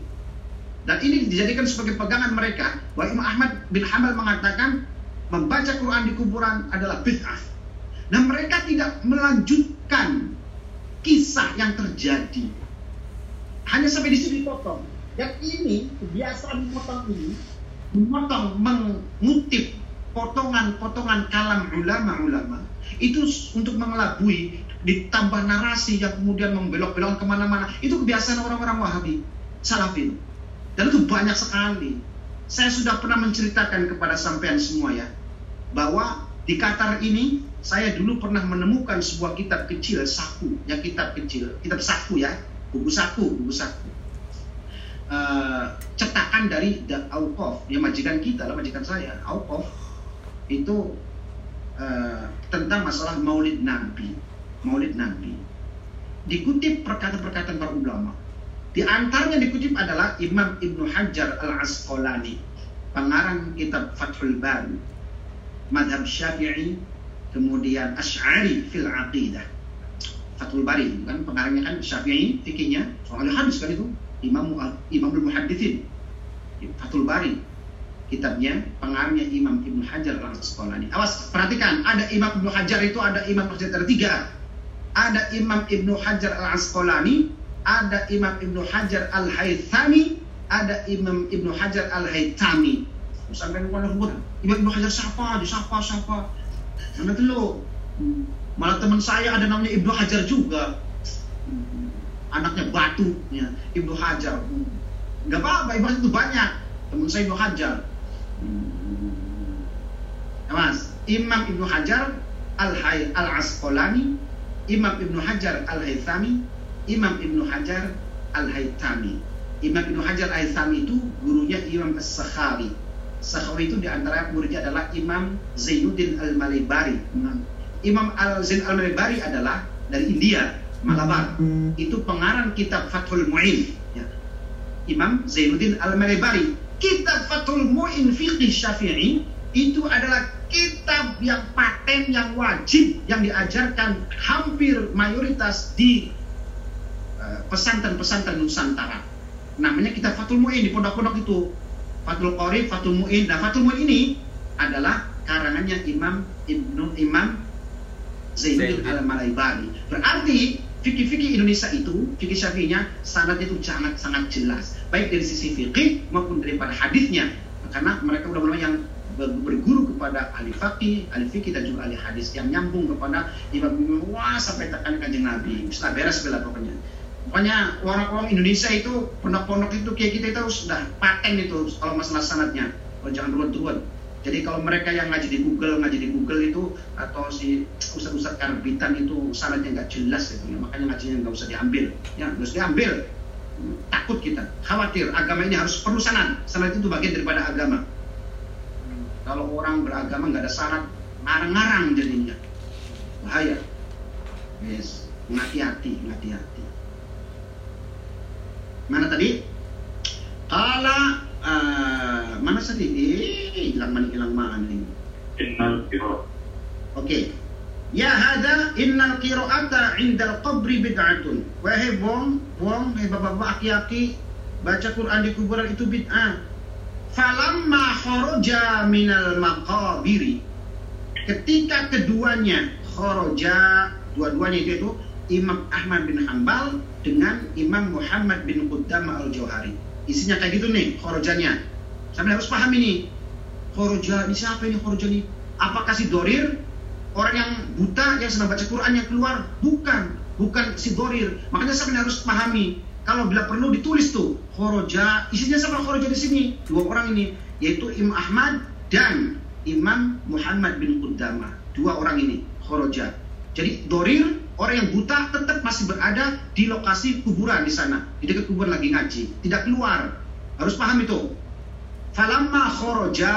Dan ini dijadikan sebagai pegangan mereka bahwa Imam Ahmad bin Hanbal mengatakan membaca Quran di kuburan adalah bid'ah. Nah mereka tidak melanjutkan kisah yang terjadi. Hanya sampai di situ dipotong. Dan ini kebiasaan memotong ini memotong mengutip potongan-potongan kalam ulama-ulama itu untuk mengelabui ditambah narasi yang kemudian membelok-belok ke mana-mana itu kebiasaan orang-orang Wahabi Salafin dan itu banyak sekali saya sudah pernah menceritakan kepada sampean semua ya bahwa di Qatar ini saya dulu pernah menemukan sebuah kitab kecil saku, ya kitab kecil, kitab saku ya, buku saku, buku saku. Uh, cetakan dari The Auqaf, ya majikan kita lah, majikan saya, Auqaf itu uh, tentang masalah Maulid Nabi, Maulid Nabi. Dikutip perkataan-perkataan para ulama. Di antaranya dikutip adalah Imam Ibnu Hajar Al Asqalani, pengarang kitab Fathul Bari, madhab Syafi'i, kemudian Ash'ari fil aqidah. Fathul Bari kan pengarangnya kan Syafi'i fikihnya soal hadis kan itu Imam Imamul Muhadditsin. Fathul Bari kitabnya pengarangnya Imam Ibnu Hajar al Asqalani. Awas perhatikan ada Imam Ibnu Hajar itu ada Imam Hajar ada tiga. Ada Imam Ibnu Hajar al Asqalani, ada Imam Ibnu Hajar al Haythami, ada Imam Ibnu Hajar al Haytami. Sampai Imam Ibnu Hajar siapa? Siapa siapa? Mana dulu? Malah teman saya ada namanya Ibnu Hajar juga. Anaknya batu, ya. Ibnu Hajar. Gak apa-apa, Ibnu itu banyak. Teman saya Ibnu Hajar. Ya, mas, Imam Ibnu Hajar Al-Hay Al-Asqalani, Imam Ibnu Hajar Al-Haythami, Imam Ibnu Hajar Al-Haytami. Imam Ibnu Hajar Al-Haythami itu gurunya Imam As-Sakhawi. Sakhawi itu di antara muridnya adalah Imam Zainuddin Al-Malibari. Imam Al-Zain Al-Malibari adalah dari India, Malabar. Itu pengarang kitab Fathul Mu'in. Ya. Imam Zainuddin Al-Malibari. Kitab Fathul Mu'in Fiqih Syafi'i itu adalah kitab yang paten, yang wajib, yang diajarkan hampir mayoritas di pesantren-pesantren Nusantara. Namanya kitab Fathul Mu'in di pondok-pondok itu. Fathul Qorib, Fathul Mu'in. Nah, Fathul Mu'in ini adalah karangannya Imam Ibnu Imam Zainuddin Al-Malaibari. Berarti fikih-fikih Indonesia itu, fikih syafi'inya sanadnya itu sangat sangat jelas, baik dari sisi fikih maupun daripada hadisnya. Karena mereka ulama yang berguru kepada ahli fakih, ahli fikih dan juga ahli hadis yang nyambung kepada imam-imam wah sampai tekan kanjeng Nabi. Setelah beres bela pokoknya. Pokoknya orang-orang Indonesia itu pondok-pondok itu kayak kita itu sudah paten itu kalau masalah sanatnya. Kalau jangan ruwet-ruwet. Jadi kalau mereka yang ngaji di Google, ngaji di Google itu atau si ustadz-ustadz karbitan itu sanatnya nggak jelas gitu ya. Makanya ngajinya nggak usah diambil. Ya, nggak usah diambil. Takut kita, khawatir agama ini harus perlu sanat. Sanat itu bagian daripada agama. Kalau orang beragama nggak ada syarat, ngarang-ngarang jadinya. Bahaya. Yes, hati-hati, hati-hati. Mana tadi? Kala uh, mana tadi? Eh, hilang mana hilang mana ini?
Innal qira.
Oke. Ya hada innal qira'ata 'indal qabri bid'atun. Wahai bong, bong, hei bapak-bapak aki-aki, baca Quran di kuburan itu bid'ah. Falamma kharaja minal maqabiri. Ketika keduanya kharaja, dua-duanya itu, itu Imam Ahmad bin Hambal dengan Imam Muhammad bin Qudama al-Jauhari. Isinya kayak gitu nih khorojanya. Sampai harus paham ini. Khoroja, ini siapa ini khoroja ini? Apakah si Dorir? Orang yang buta yang sedang baca Quran yang keluar? Bukan. bukan si dorir. Makanya saya harus pahami. Kalau bila perlu ditulis tuh khoroja, isinya siapa khoroja di sini? Dua orang ini, yaitu Imam Ahmad dan Imam Muhammad bin Qudamah. Dua orang ini khoroja. Jadi dorir orang yang buta tetap masih berada di lokasi kuburan di sana, di dekat kuburan lagi ngaji, tidak keluar. Harus paham itu. Falamma khoroja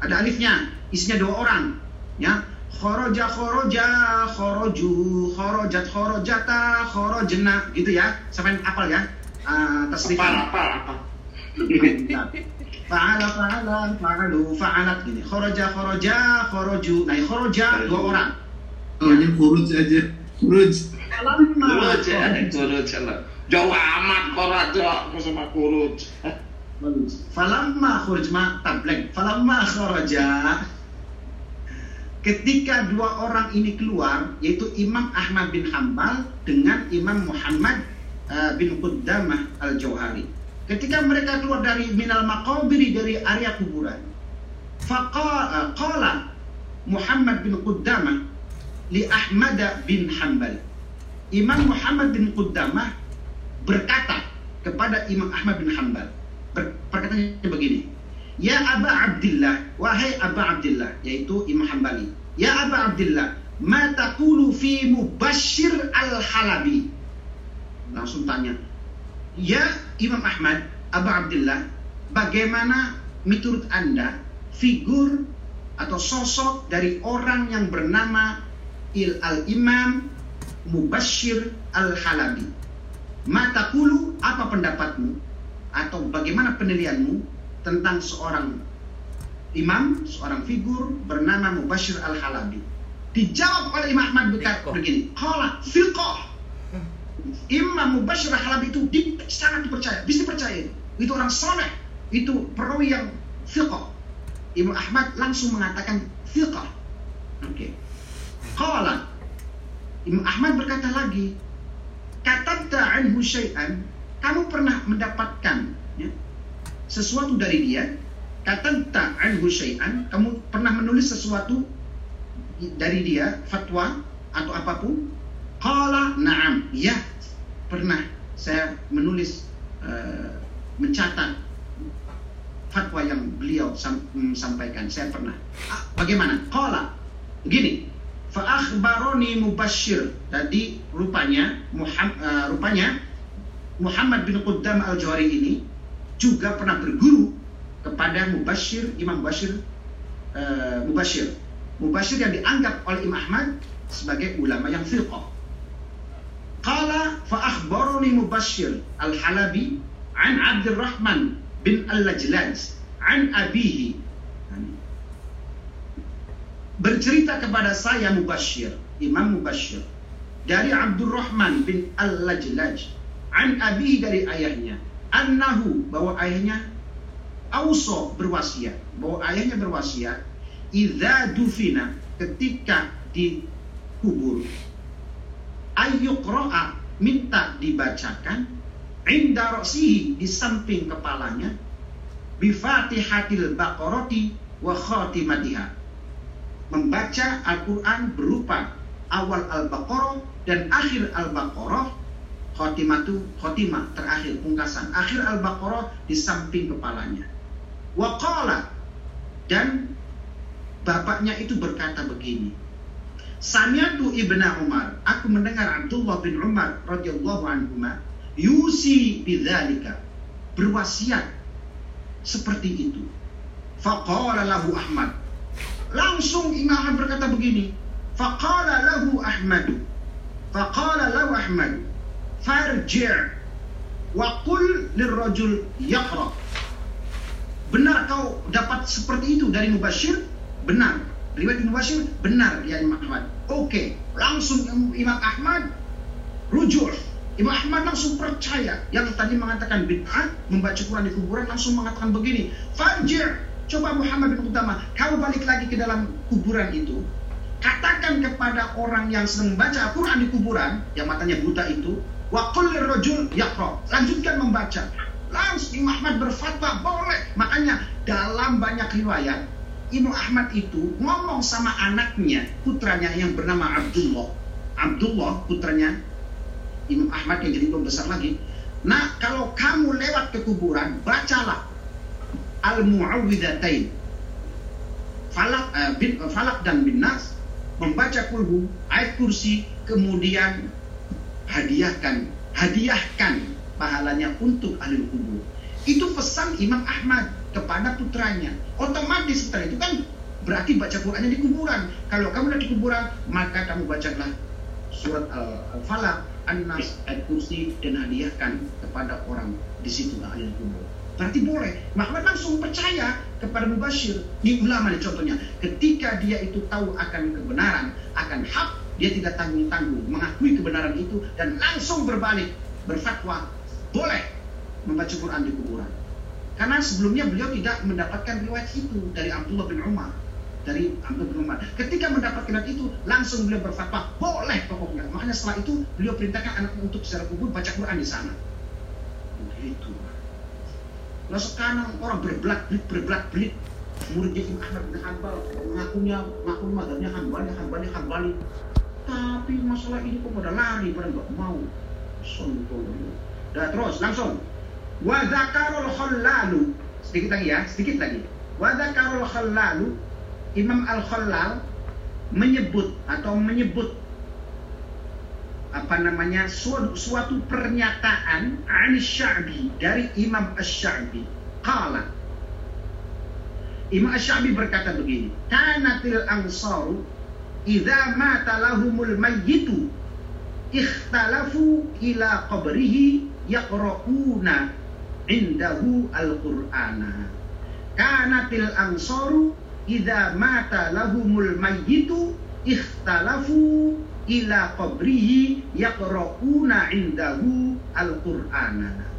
ada alifnya, isinya dua orang, ya. Khoroja khoroja khoroju khorojat khorojata khorojena gitu ya. Sampai apal ya? Uh,
Apa, apa, apa.
Fa'ala fa'ala fa'alu fa'alat gini. Khoroja khoroja khoroju. Nah, khoroja dua orang.
Soalnya kurus aja.
Falamma
lah. Jauh amat koraja sama kurut.
Falamma khurujma tablek. Falamma kharaja ketika dua orang ini keluar yaitu Imam Ahmad bin Hambal dengan Imam Muhammad uh, bin Qudamah al-Jauhari. Ketika mereka keluar dari minal maqabiri dari area kuburan, faqala qala Muhammad bin Qudamah li Ahmad bin Hambal. Imam Muhammad bin Qudamah berkata kepada Imam Ahmad bin Hambal. Ber- Perkataannya begini. Ya Aba Abdillah, wahai Aba Abdillah, yaitu Imam Hambali. Ya Aba Abdillah, ma taqulu fi Mubashir al-Halabi? Langsung tanya. Ya Imam Ahmad, Aba Abdillah, bagaimana menurut Anda figur atau sosok dari orang yang bernama Il Al-Imam Mubashir Al-Halabi? Mata kulu apa pendapatmu atau bagaimana penilaianmu tentang seorang imam, seorang figur bernama Mubashir Al-Halabi? Dijawab oleh Imam Ahmad
Fiqh.
begini, Qala fiqh. Imam Mubashir Al-Halabi itu di- sangat dipercaya, bisa dipercaya. Itu orang soleh, itu perawi yang fiqh. Imam Ahmad langsung mengatakan fiqh. Oke. Qala. Imam Ahmad berkata lagi, katabta anhu syai'an, kamu pernah mendapatkan ya, sesuatu dari dia, katabta anhu syai'an, kamu pernah menulis sesuatu dari dia, fatwa atau apa pun? Qala na'am, ya, pernah saya menulis eh, mencatat fatwa yang beliau mm, sampaikan, saya pernah. Ah, bagaimana? Qala, begini, Fa'akhbaroni Mubashir. Tadi rupanya Muhammad, rupanya Muhammad bin Quddam al-Johari ini juga pernah berguru kepada Mubashir, Imam Mubashir, eh, Mubashir. Mubashir yang dianggap oleh Imam Ahmad sebagai ulama yang firqah. Qala fa'akhbaroni Mubashir al-Halabi an Abdurrahman bin al-Lajlaj an abihi bercerita kepada saya Mubashir, Imam Mubashir dari Abdurrahman bin Al-Lajlaj an abihi dari ayahnya annahu bahwa ayahnya auso berwasiat bahwa ayahnya berwasiat idza dufina ketika dikubur ayyuqra'a minta dibacakan inda ra'sihi di samping kepalanya bi Fatihatil Baqarati wa khatimatiha membaca Al-Quran berupa awal Al-Baqarah dan akhir Al-Baqarah khotimatu khotimah terakhir pungkasan akhir Al-Baqarah di samping kepalanya. Waqala dan bapaknya itu berkata begini Samiatu Ibnu Umar aku mendengar Abdullah bin Umar radhiyallahu anhu yusi bidzalika berwasiat seperti itu. Faqala lahu Ahmad Langsung Imam Ahmad berkata begini. Faqala lahu Ahmad. Faqala lahu Ahmad. Farji' wa qul lirrajul yaqra. Benar kau dapat seperti itu dari Mubashir? Benar. Riwayat Mubashir? Benar ya Imam Ahmad. Oke, langsung Imam Ahmad rujuk. Imam Ahmad langsung percaya yang tadi mengatakan bid'ah membaca Quran di kuburan langsung mengatakan begini. Farji' Coba Muhammad bin Utama, kau balik lagi ke dalam kuburan itu, katakan kepada orang yang sedang membaca Al-Quran di kuburan, yang matanya buta itu, wa qul rajul yaqra. Lanjutkan membaca. Langsung Imam Ahmad berfatwa boleh. Makanya dalam banyak riwayat Imam Ahmad itu ngomong sama anaknya, putranya yang bernama Abdullah. Abdullah putranya Imam Ahmad yang jadi imam besar lagi. Nah, kalau kamu lewat ke kuburan, bacalah Al-Mu'awwidhatain. Falak, eh, bin, eh, falak dan bin Nas membaca kulhu, ayat kursi, kemudian hadiahkan, hadiahkan pahalanya untuk ahli kubur. Itu pesan Imam Ahmad kepada putranya. Otomatis setelah itu kan berarti baca Qurannya di kuburan. Kalau kamu di kuburan, maka kamu bacalah surat Al-Falaq, An-Nas, ayat kursi dan hadiahkan kepada orang di situ ahli kubur. Berarti boleh. Muhammad langsung percaya kepada Mubashir. Di ulama contohnya. Ketika dia itu tahu akan kebenaran, akan hak, dia tidak tanggung-tanggung mengakui kebenaran itu dan langsung berbalik berfatwa boleh membaca Quran di kuburan. Karena sebelumnya beliau tidak mendapatkan riwayat itu dari Abdullah bin Umar. Dari Abdullah bin Umar. Ketika mendapatkan riwayat itu, langsung beliau berfatwa, boleh pokoknya. Makanya setelah itu, beliau perintahkan anaknya untuk secara kubur baca Quran di sana. Begitu. Nah sekarang orang berbelak belit berbelak belit muridnya Imam Ahmad bin Hanbal mengakunya ngaku madhabnya Hanbali Hanbali Hanbali. Tapi masalah ini kok pada lari pada nggak mau. Sontol dah terus langsung. Wa zakarul khallalu. Sedikit lagi ya sedikit lagi. Wa zakarul khallalu Imam Al Khallal menyebut atau menyebut apa namanya suatu, suatu pernyataan an Sya'bi dari Imam Asy-Sya'bi. Qala Imam Asy-Sya'bi berkata begini, "Kanatil ansaru idza mata lahumul mayyitu ikhtalafu ila qabrihi yaqra'una indahu al-Qur'ana." Kanatil ansaru idza mata lahumul mayyitu ikhtalafu ila qabrihi yaqra'una indahu al-Qur'ana.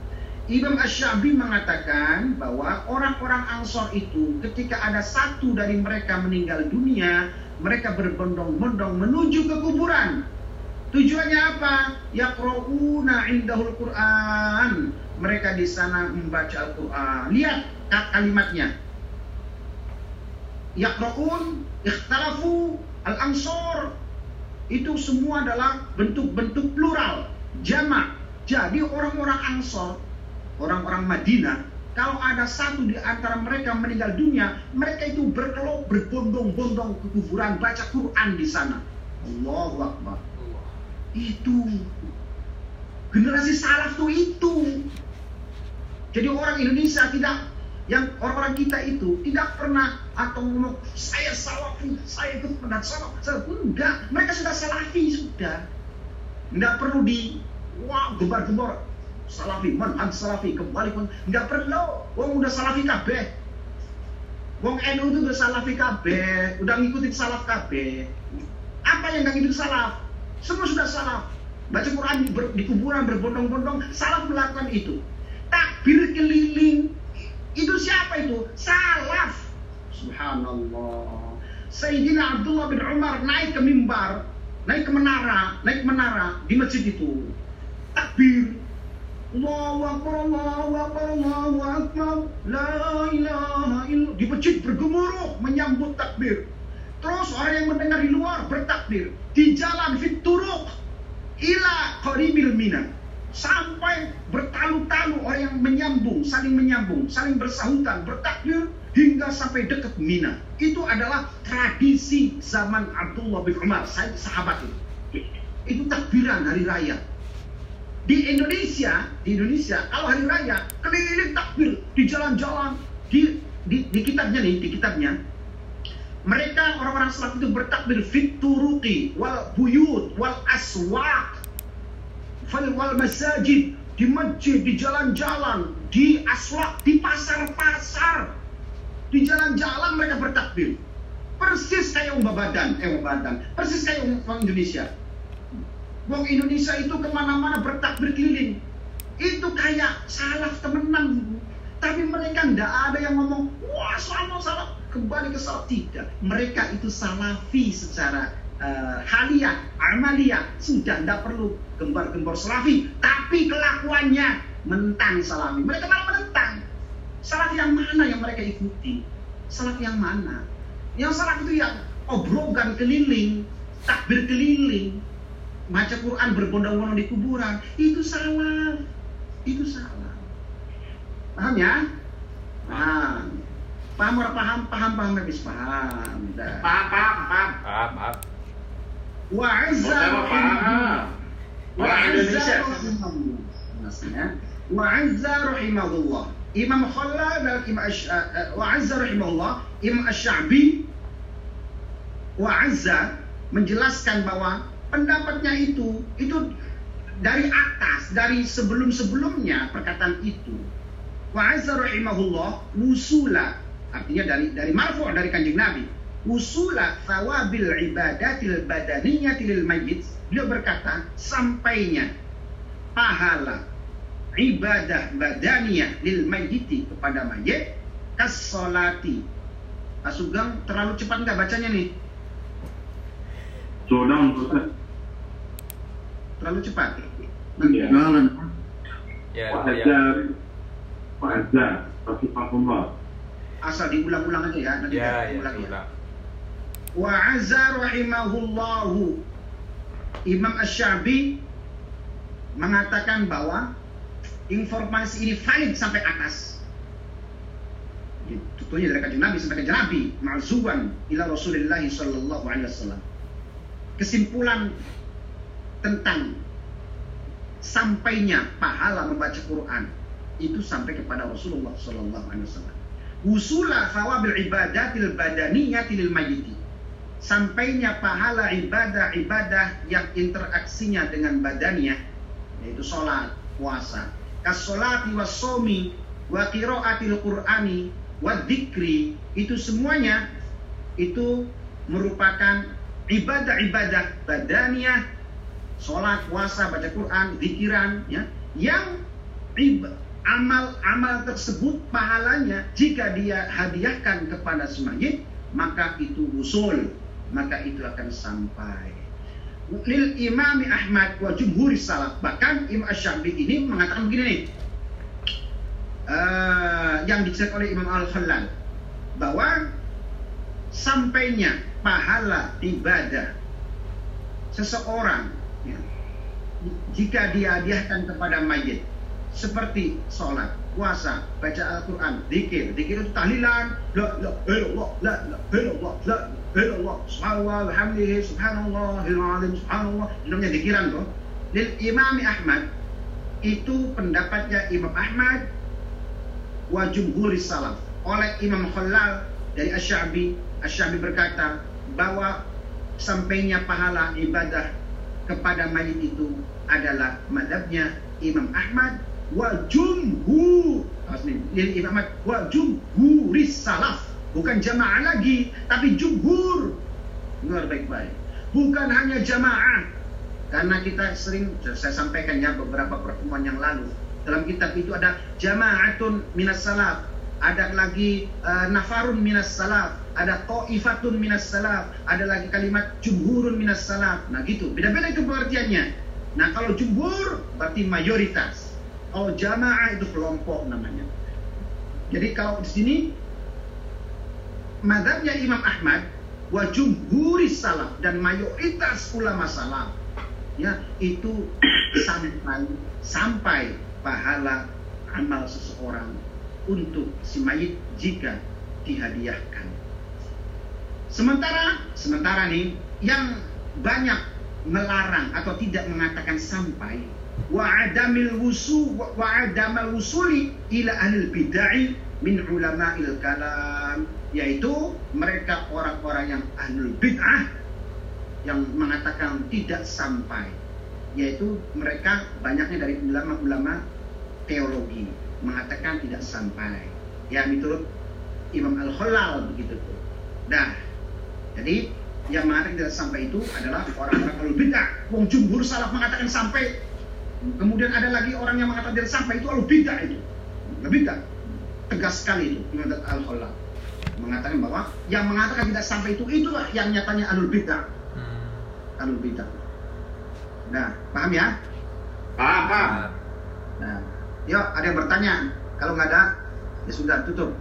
Imam Ash-Syabi mengatakan bahwa orang-orang Ansor itu ketika ada satu dari mereka meninggal dunia, mereka berbondong-bondong menuju ke kuburan. Tujuannya apa? Yaqra'una indahul Qur'an. Mereka di sana membaca Al-Qur'an. Lihat kalimatnya. Yaqra'un ikhtalafu al-ansor itu semua adalah bentuk-bentuk plural, jamak. Jadi orang-orang Ansor, orang-orang Madinah, kalau ada satu di antara mereka meninggal dunia, mereka itu berkelok berbondong-bondong ke kuburan baca Quran di sana. Allahu Akbar. Itu generasi salaf tuh itu. Jadi orang Indonesia tidak yang orang-orang kita itu tidak pernah atau ngomong saya salafi, saya itu pernah salaf, saya enggak, mereka sudah salafi sudah, enggak perlu di wah gembar-gembor. Salafi, manhaj salafi kembali pun enggak perlu, wong udah salafi kabeh, wong NU itu udah salafi kabeh, udah ngikutin salaf kabeh, apa yang nggak ngikutin salaf, semua sudah salaf, baca Quran di, ber, di kuburan berbondong-bondong, salaf melakukan itu, takbir keliling itu siapa itu? Salaf. Subhanallah. Sayyidina Abdullah bin Umar naik ke mimbar, naik ke menara, naik ke menara di masjid itu. Takbir. Allahu Akbar, Allahu Akbar, Allahu Akbar. La ilaha illallah. Di masjid bergemuruh menyambut takbir. Terus orang yang mendengar di luar bertakbir. Di jalan fit turuq ila qaribil mina sampai bertalu-talu orang yang menyambung, saling menyambung, saling bersahutan, bertakbir hingga sampai dekat Mina. Itu adalah tradisi zaman Abdullah bin Umar, sahabat itu. Itu takbiran hari raya. Di Indonesia, di Indonesia kalau hari raya keliling takbir di jalan-jalan, di, di, di kitabnya nih, di kitabnya mereka orang-orang salaf itu bertakbir fit wal buyut wal aswaq wal masajid di masjid, di jalan-jalan, di aswak, di pasar-pasar, di jalan-jalan mereka bertakbir. Persis kayak umat badan, eh badan, persis kayak orang Indonesia. Wong Indonesia itu ke mana-mana bertakbir keliling. Itu kayak salaf temenan. Tapi mereka ndak ada yang ngomong, wah salaf salaf kembali ke salaf tidak. Mereka itu salafi secara uh, haliyah, amaliyah sudah tidak perlu gembar-gembor salafi, tapi kelakuannya mentang salafi. Mereka malah menentang. Salafi yang mana yang mereka ikuti? Salafi yang mana? Yang salaf itu yang obrogan keliling, takbir keliling. baca Quran berbondong-bondong di kuburan itu salah. Itu salah. Paham ya? Paham. Paham paham, paham, paham habis paham. Dah.
Paham, paham, paham.
Maaf,
wa azza rahimahullah. Imam Khalal dan Imam Ash, uh, uh, wa azza rahimahullah, Imam Asy-Sya'bi. Wa azza menjelaskan bahwa pendapatnya itu itu dari atas, dari sebelum-sebelumnya perkataan itu. Wa azza rahimahullah wusula artinya dari dari marfu' dari kanjeng Nabi usula thawabil ibadatil badaniyati lil mayyit beliau berkata sampainya pahala ibadah badaniyah lil mayyiti kepada mayit kasolati Pak Sugeng terlalu cepat nggak bacanya nih
Slow down, Ustaz.
terlalu cepat
Iya.
Ya,
Pak
ya.
Hajar, Rahimahullah.
asal diulang-ulang aja ya nanti
Ya, ya,
ulang ya
ulang.
Wa azza rahimahullahu Imam Asy-Syafi'i mengatakan bahwa informasi ini valid sampai atas. Tentunya dari kajian Nabi sampai kajian Nabi, ma'zuwan ila Rasulullah sallallahu alaihi wasallam. Kesimpulan tentang sampainya pahala membaca Quran itu sampai kepada Rasulullah sallallahu alaihi wasallam. Usula thawabil ibadatil badaniyati lil mayyiti sampainya pahala ibadah-ibadah yang interaksinya dengan badannya yaitu sholat, puasa, kasolati wasomi, wa qiraatil qur'ani, wa dzikri itu semuanya itu merupakan ibadah-ibadah badaniyah sholat, puasa, baca Quran, zikiran ya yang amal-amal tersebut pahalanya jika dia hadiahkan kepada si mayit maka itu usul maka itu akan sampai. Lil Imam Ahmad wa jumhur salaf. Bahkan Imam Asy-Syafi'i ini mengatakan begini nih. Eh, yang diceritakan oleh Imam Al-Khalal. Bahwa sampainya pahala ibadah seseorang ya, jika dia hadiahkan kepada mayit seperti sholat, puasa, baca Al-Quran, zikir, zikir itu tahlilan, la la illallah, la la illallah, la la illallah, subhanallah, alhamdulillah, subhanallahil azim, subhanallah, namanya zikiran tuh. Lil Imam Ahmad itu pendapatnya Imam Ahmad wa jumhuri salaf oleh Imam Khalal dari Asy-Sya'bi berkata bahwa sampainya pahala ibadah kepada mayit itu adalah madhabnya Imam Ahmad wa jumhur Asli, lil Imam Ahmad wa salaf bukan jamaah lagi tapi jumhur. Dengar baik-baik. Bukan hanya jamaah. Karena kita sering saya sampaikan ya beberapa pertemuan yang lalu. Dalam kitab itu ada jamaatun minas salaf. Ada lagi uh, nafarun minas salaf. Ada ta'ifatun minas salaf. Ada lagi kalimat jumhurun minas salaf. Nah gitu. Beda-beda itu pengertiannya. Nah kalau jumhur berarti mayoritas kalau jamaah itu kelompok namanya jadi kalau di sini madhabnya Imam Ahmad wa jumhuri salaf dan mayoritas ulama salaf ya itu sampai sampai pahala amal seseorang untuk si mayit jika dihadiahkan. Sementara sementara nih yang banyak melarang atau tidak mengatakan sampai wa adamil wusu wa adamal wusuli ila ahlil bid'ah min ulama'il kalam. Yaitu mereka orang-orang yang ahlul bid'ah yang mengatakan tidak sampai. Yaitu mereka banyaknya dari ulama-ulama teologi mengatakan tidak sampai. Ya menurut Imam Al-Khalal begitu. Tuh nah jadi yang mengatakan tidak sampai itu adalah orang-orang ahlul bid'ah. Wong jumhur salaf mengatakan sampai kemudian ada lagi orang yang mengatakan tidak sampai itu ahlul bid'ah itu lebih bid'ah tegas sekali itu Imam Al-Khalal mengatakan bahwa yang mengatakan tidak sampai itu itulah yang nyatanya ahlul bid'ah ahlul bidah. Nah, paham ya?
Paham, paham.
Nah, yuk ada yang bertanya. Kalau nggak ada, ya sudah tutup.